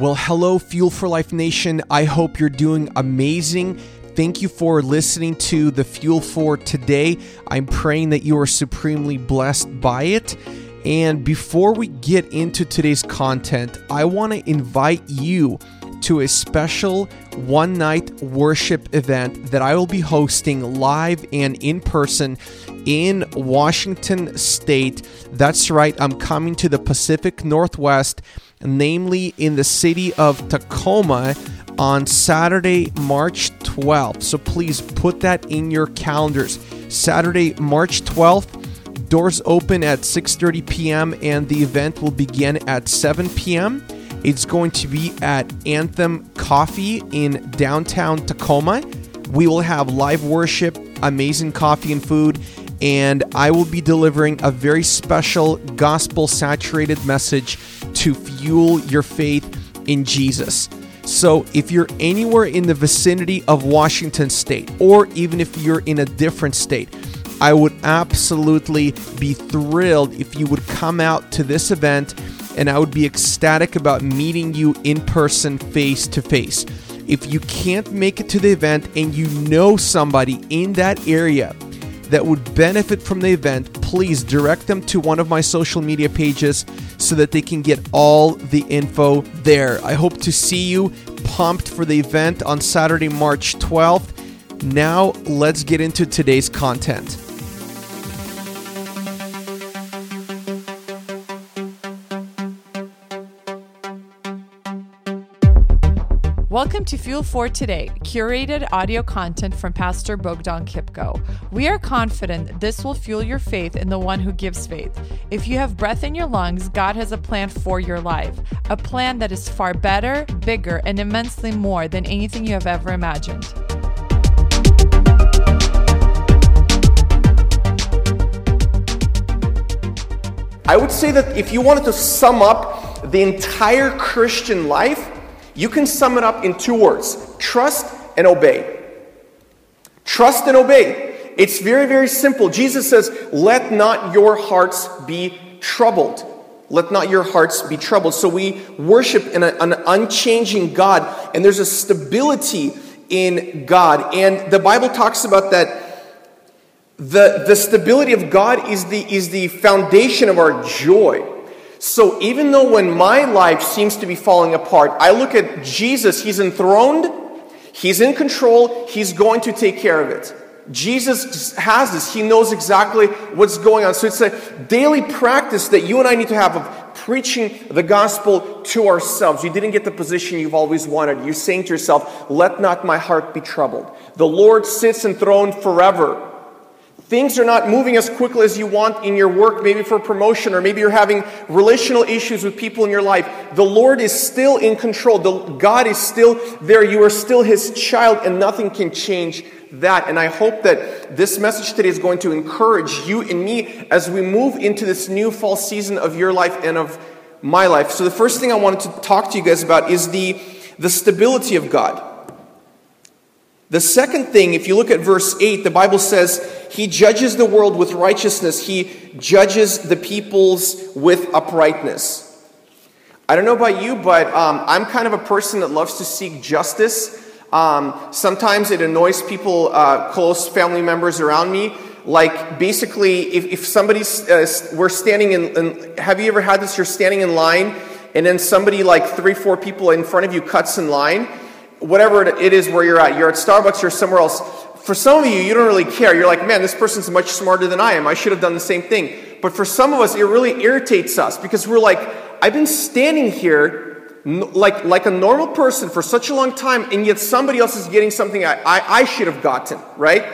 Well, hello, Fuel for Life Nation. I hope you're doing amazing. Thank you for listening to the Fuel for today. I'm praying that you are supremely blessed by it. And before we get into today's content, I want to invite you to a special one night worship event that I will be hosting live and in person in Washington State. That's right, I'm coming to the Pacific Northwest, namely in the city of Tacoma on Saturday, March 12th. So please put that in your calendars. Saturday, March 12th. Doors open at 6:30 p.m. and the event will begin at 7 p.m. It's going to be at Anthem Coffee in downtown Tacoma. We will have live worship, amazing coffee and food, and I will be delivering a very special gospel saturated message to fuel your faith in Jesus. So, if you're anywhere in the vicinity of Washington State, or even if you're in a different state, I would absolutely be thrilled if you would come out to this event, and I would be ecstatic about meeting you in person, face to face. If you can't make it to the event and you know somebody in that area that would benefit from the event, please direct them to one of my social media pages so that they can get all the info there. I hope to see you pumped for the event on Saturday, March 12th. Now, let's get into today's content. Welcome to Fuel for Today, curated audio content from Pastor Bogdan Kipko. We are confident this will fuel your faith in the one who gives faith. If you have breath in your lungs, God has a plan for your life, a plan that is far better, bigger, and immensely more than anything you have ever imagined. I would say that if you wanted to sum up the entire Christian life, you can sum it up in two words trust and obey. Trust and obey. It's very, very simple. Jesus says, Let not your hearts be troubled. Let not your hearts be troubled. So we worship in a, an unchanging God, and there's a stability in God. And the Bible talks about that the, the stability of God is the, is the foundation of our joy. So even though when my life seems to be falling apart, I look at Jesus, he's enthroned, he's in control, he's going to take care of it. Jesus has this. He knows exactly what's going on. So it's a daily practice that you and I need to have of preaching the gospel to ourselves. You didn't get the position you've always wanted. You're saying to yourself, let not my heart be troubled. The Lord sits enthroned forever. Things are not moving as quickly as you want in your work, maybe for promotion, or maybe you're having relational issues with people in your life. The Lord is still in control. The, God is still there. You are still His child, and nothing can change that. And I hope that this message today is going to encourage you and me as we move into this new fall season of your life and of my life. So, the first thing I wanted to talk to you guys about is the, the stability of God. The second thing, if you look at verse 8, the Bible says, He judges the world with righteousness, He judges the peoples with uprightness. I don't know about you, but um, I'm kind of a person that loves to seek justice. Um, sometimes it annoys people, uh, close family members around me. Like, basically, if, if somebody's, uh, we're standing in, in, have you ever had this? You're standing in line, and then somebody, like three, four people in front of you, cuts in line whatever it is where you're at. You're at Starbucks, you're somewhere else. For some of you, you don't really care. You're like, man, this person's much smarter than I am. I should have done the same thing. But for some of us, it really irritates us because we're like, I've been standing here like, like a normal person for such a long time, and yet somebody else is getting something I, I, I should have gotten, right?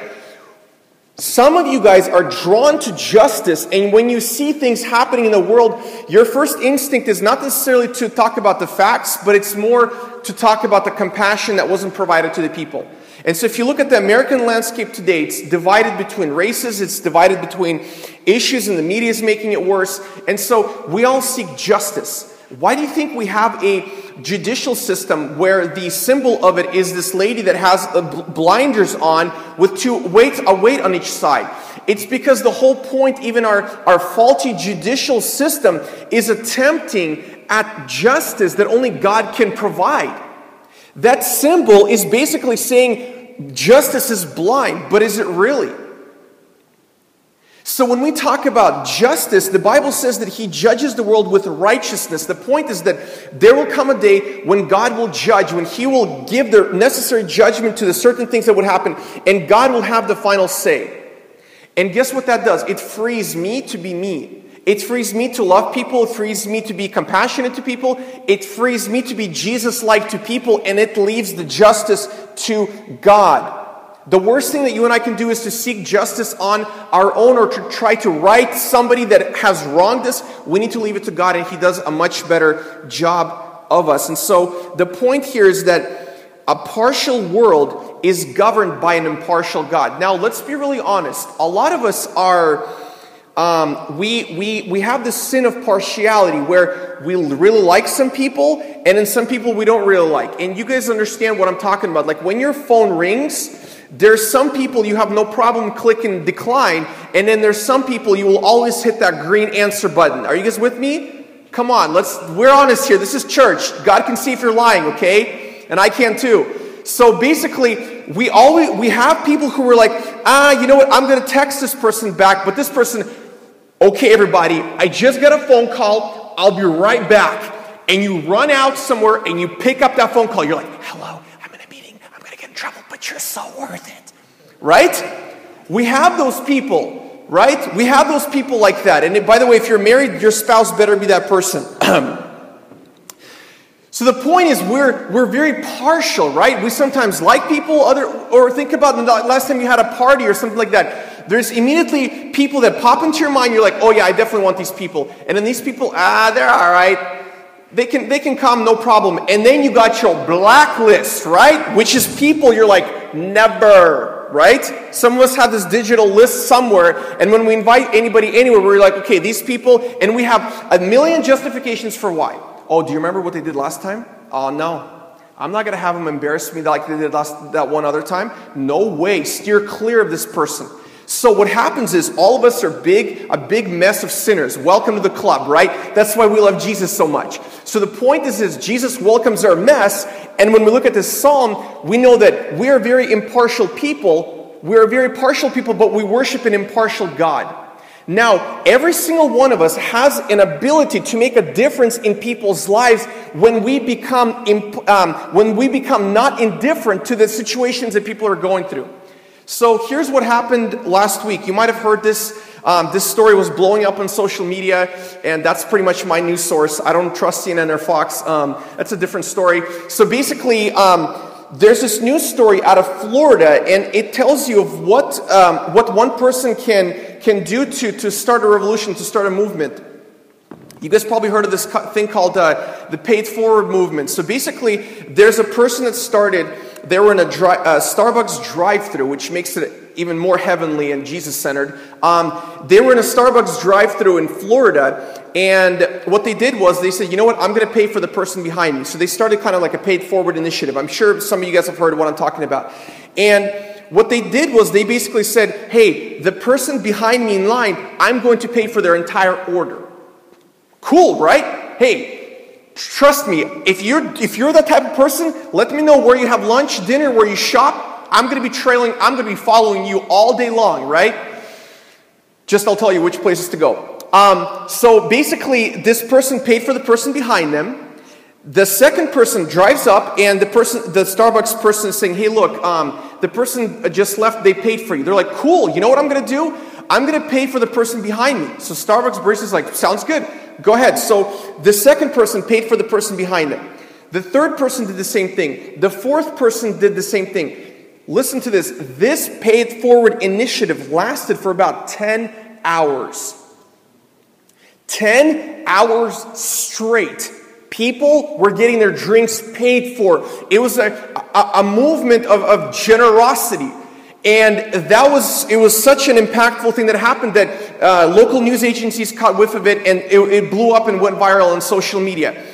Some of you guys are drawn to justice, and when you see things happening in the world, your first instinct is not necessarily to talk about the facts, but it's more to talk about the compassion that wasn't provided to the people. And so, if you look at the American landscape today, it's divided between races, it's divided between issues, and the media is making it worse. And so, we all seek justice. Why do you think we have a judicial system where the symbol of it is this lady that has uh, blinders on with two weights, a weight on each side. It's because the whole point, even our, our faulty judicial system, is attempting at justice that only God can provide. That symbol is basically saying justice is blind, but is it really? So, when we talk about justice, the Bible says that He judges the world with righteousness. The point is that there will come a day when God will judge, when He will give the necessary judgment to the certain things that would happen, and God will have the final say. And guess what that does? It frees me to be me. It frees me to love people. It frees me to be compassionate to people. It frees me to be Jesus like to people, and it leaves the justice to God. The worst thing that you and I can do is to seek justice on our own or to try to right somebody that has wronged us. We need to leave it to God, and He does a much better job of us. And so the point here is that a partial world is governed by an impartial God. Now, let's be really honest. A lot of us are. Um, we, we, we have this sin of partiality where we really like some people and then some people we don't really like. And you guys understand what I'm talking about. Like when your phone rings, there's some people you have no problem clicking decline, and then there's some people you will always hit that green answer button. Are you guys with me? Come on, let's we're honest here. This is church. God can see if you're lying, okay? And I can too. So basically, we always we have people who are like, ah, you know what? I'm gonna text this person back, but this person, okay, everybody, I just got a phone call. I'll be right back. And you run out somewhere and you pick up that phone call. You're like, hello, but you're so worth it. Right? We have those people, right? We have those people like that. And by the way, if you're married, your spouse better be that person. so the point is, we're, we're very partial, right? We sometimes like people, other, or think about the last time you had a party or something like that. There's immediately people that pop into your mind. You're like, oh yeah, I definitely want these people. And then these people, ah, they're all right they can, they can come, no problem. And then you got your blacklist, right? Which is people you're like, never, right? Some of us have this digital list somewhere, and when we invite anybody anywhere, we're like, okay, these people, and we have a million justifications for why. Oh, do you remember what they did last time? Oh, no. I'm not going to have them embarrass me like they did last, that one other time. No way. Steer clear of this person. So what happens is all of us are big, a big mess of sinners. Welcome to the club, right? That's why we love Jesus so much. So the point is, is Jesus welcomes our mess, and when we look at this psalm, we know that we are very impartial people. We are very partial people, but we worship an impartial God. Now, every single one of us has an ability to make a difference in people's lives when we become, um, when we become not indifferent to the situations that people are going through. So here's what happened last week. You might have heard this. Um, this story was blowing up on social media, and that's pretty much my news source. I don't trust CNN or Fox. Um, that's a different story. So basically, um, there's this news story out of Florida, and it tells you of what, um, what one person can, can do to, to start a revolution, to start a movement. You guys probably heard of this thing called uh, the paid Forward movement. So basically, there's a person that started they were in a dri- uh, Starbucks drive through, which makes it even more heavenly and Jesus centered. Um, they were in a Starbucks drive through in Florida, and what they did was they said, you know what, I'm going to pay for the person behind me. So they started kind of like a paid forward initiative. I'm sure some of you guys have heard what I'm talking about. And what they did was they basically said, hey, the person behind me in line, I'm going to pay for their entire order. Cool, right? Hey, Trust me, if you're, if you're that type of person, let me know where you have lunch, dinner, where you shop. I'm going to be trailing, I'm going to be following you all day long, right? Just I'll tell you which places to go. Um, so basically, this person paid for the person behind them. The second person drives up, and the person, the Starbucks person is saying, "Hey, look, um, the person just left. They paid for you." They're like, "Cool. You know what I'm going to do? I'm going to pay for the person behind me." So Starbucks barista is like, "Sounds good." Go ahead. So the second person paid for the person behind them. The third person did the same thing. The fourth person did the same thing. Listen to this. This Pay It Forward initiative lasted for about 10 hours. 10 hours straight. People were getting their drinks paid for. It was a, a, a movement of, of generosity. And that was, it was such an impactful thing that happened that uh, local news agencies caught whiff of it and it, it blew up and went viral on social media.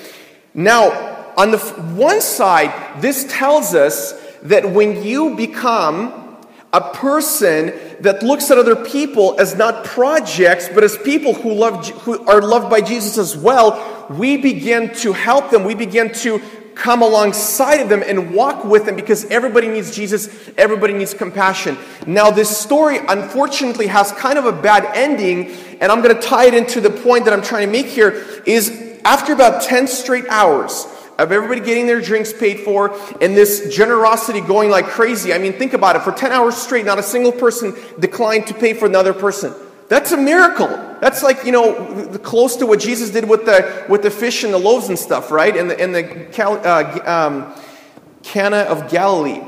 Now, on the one side, this tells us that when you become a person that looks at other people as not projects, but as people who love who are loved by Jesus as well, we begin to help them. We begin to come alongside of them and walk with them because everybody needs Jesus, everybody needs compassion. Now, this story unfortunately has kind of a bad ending, and I'm going to tie it into the point that I'm trying to make here is after about 10 straight hours of everybody getting their drinks paid for and this generosity going like crazy. I mean, think about it. For 10 hours straight, not a single person declined to pay for another person. That's a miracle. That's like, you know, close to what Jesus did with the, with the fish and the loaves and stuff, right? In the, in the uh, um, Cana of Galilee.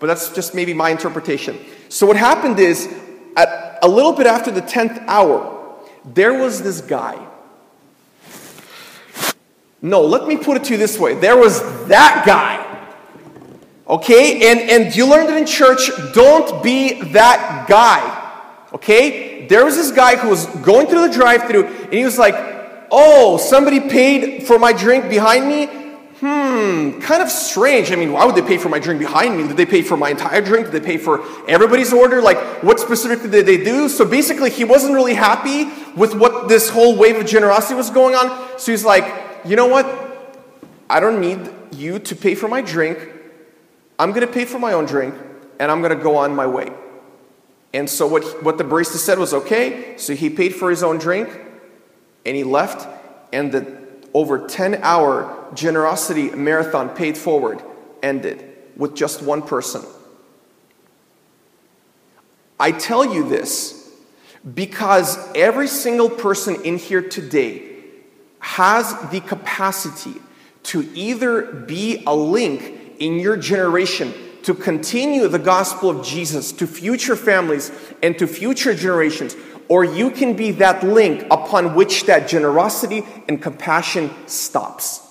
But that's just maybe my interpretation. So what happened is, at a little bit after the 10th hour, there was this guy. No, let me put it to you this way. There was that guy. Okay? And, and you learned it in church. Don't be that guy. Okay? there was this guy who was going through the drive through and he was like, Oh, somebody paid for my drink behind me? Hmm, kind of strange. I mean, why would they pay for my drink behind me? Did they pay for my entire drink? Did they pay for everybody's order? Like, what specifically did they do? So basically, he wasn't really happy with what this whole wave of generosity was going on. So he's like, you know what? I don't need you to pay for my drink. I'm going to pay for my own drink, and I'm going to go on my way. And so what, what the barista said was okay. So he paid for his own drink and he left. And the over 10 hour generosity marathon paid forward ended with just one person. I tell you this because every single person in here today has the capacity to either be a link in your generation to continue the gospel of Jesus to future families and to future generations, or you can be that link upon which that generosity and compassion stops.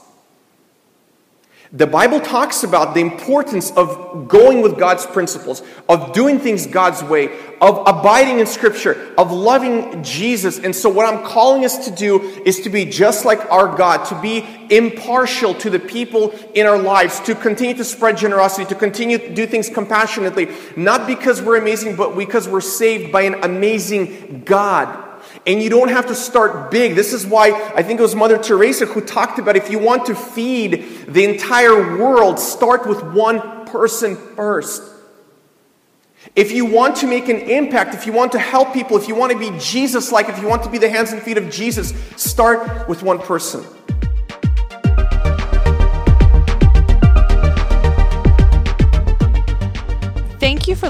The Bible talks about the importance of going with God's principles, of doing things God's way, of abiding in Scripture, of loving Jesus. And so, what I'm calling us to do is to be just like our God, to be impartial to the people in our lives, to continue to spread generosity, to continue to do things compassionately, not because we're amazing, but because we're saved by an amazing God. And you don't have to start big. This is why I think it was Mother Teresa who talked about if you want to feed the entire world, start with one person first. If you want to make an impact, if you want to help people, if you want to be Jesus like, if you want to be the hands and feet of Jesus, start with one person.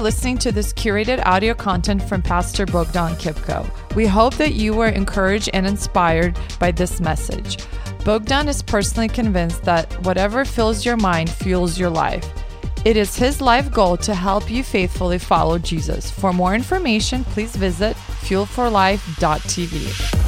Listening to this curated audio content from Pastor Bogdan Kipko. We hope that you were encouraged and inspired by this message. Bogdan is personally convinced that whatever fills your mind fuels your life. It is his life goal to help you faithfully follow Jesus. For more information, please visit fuelforlife.tv.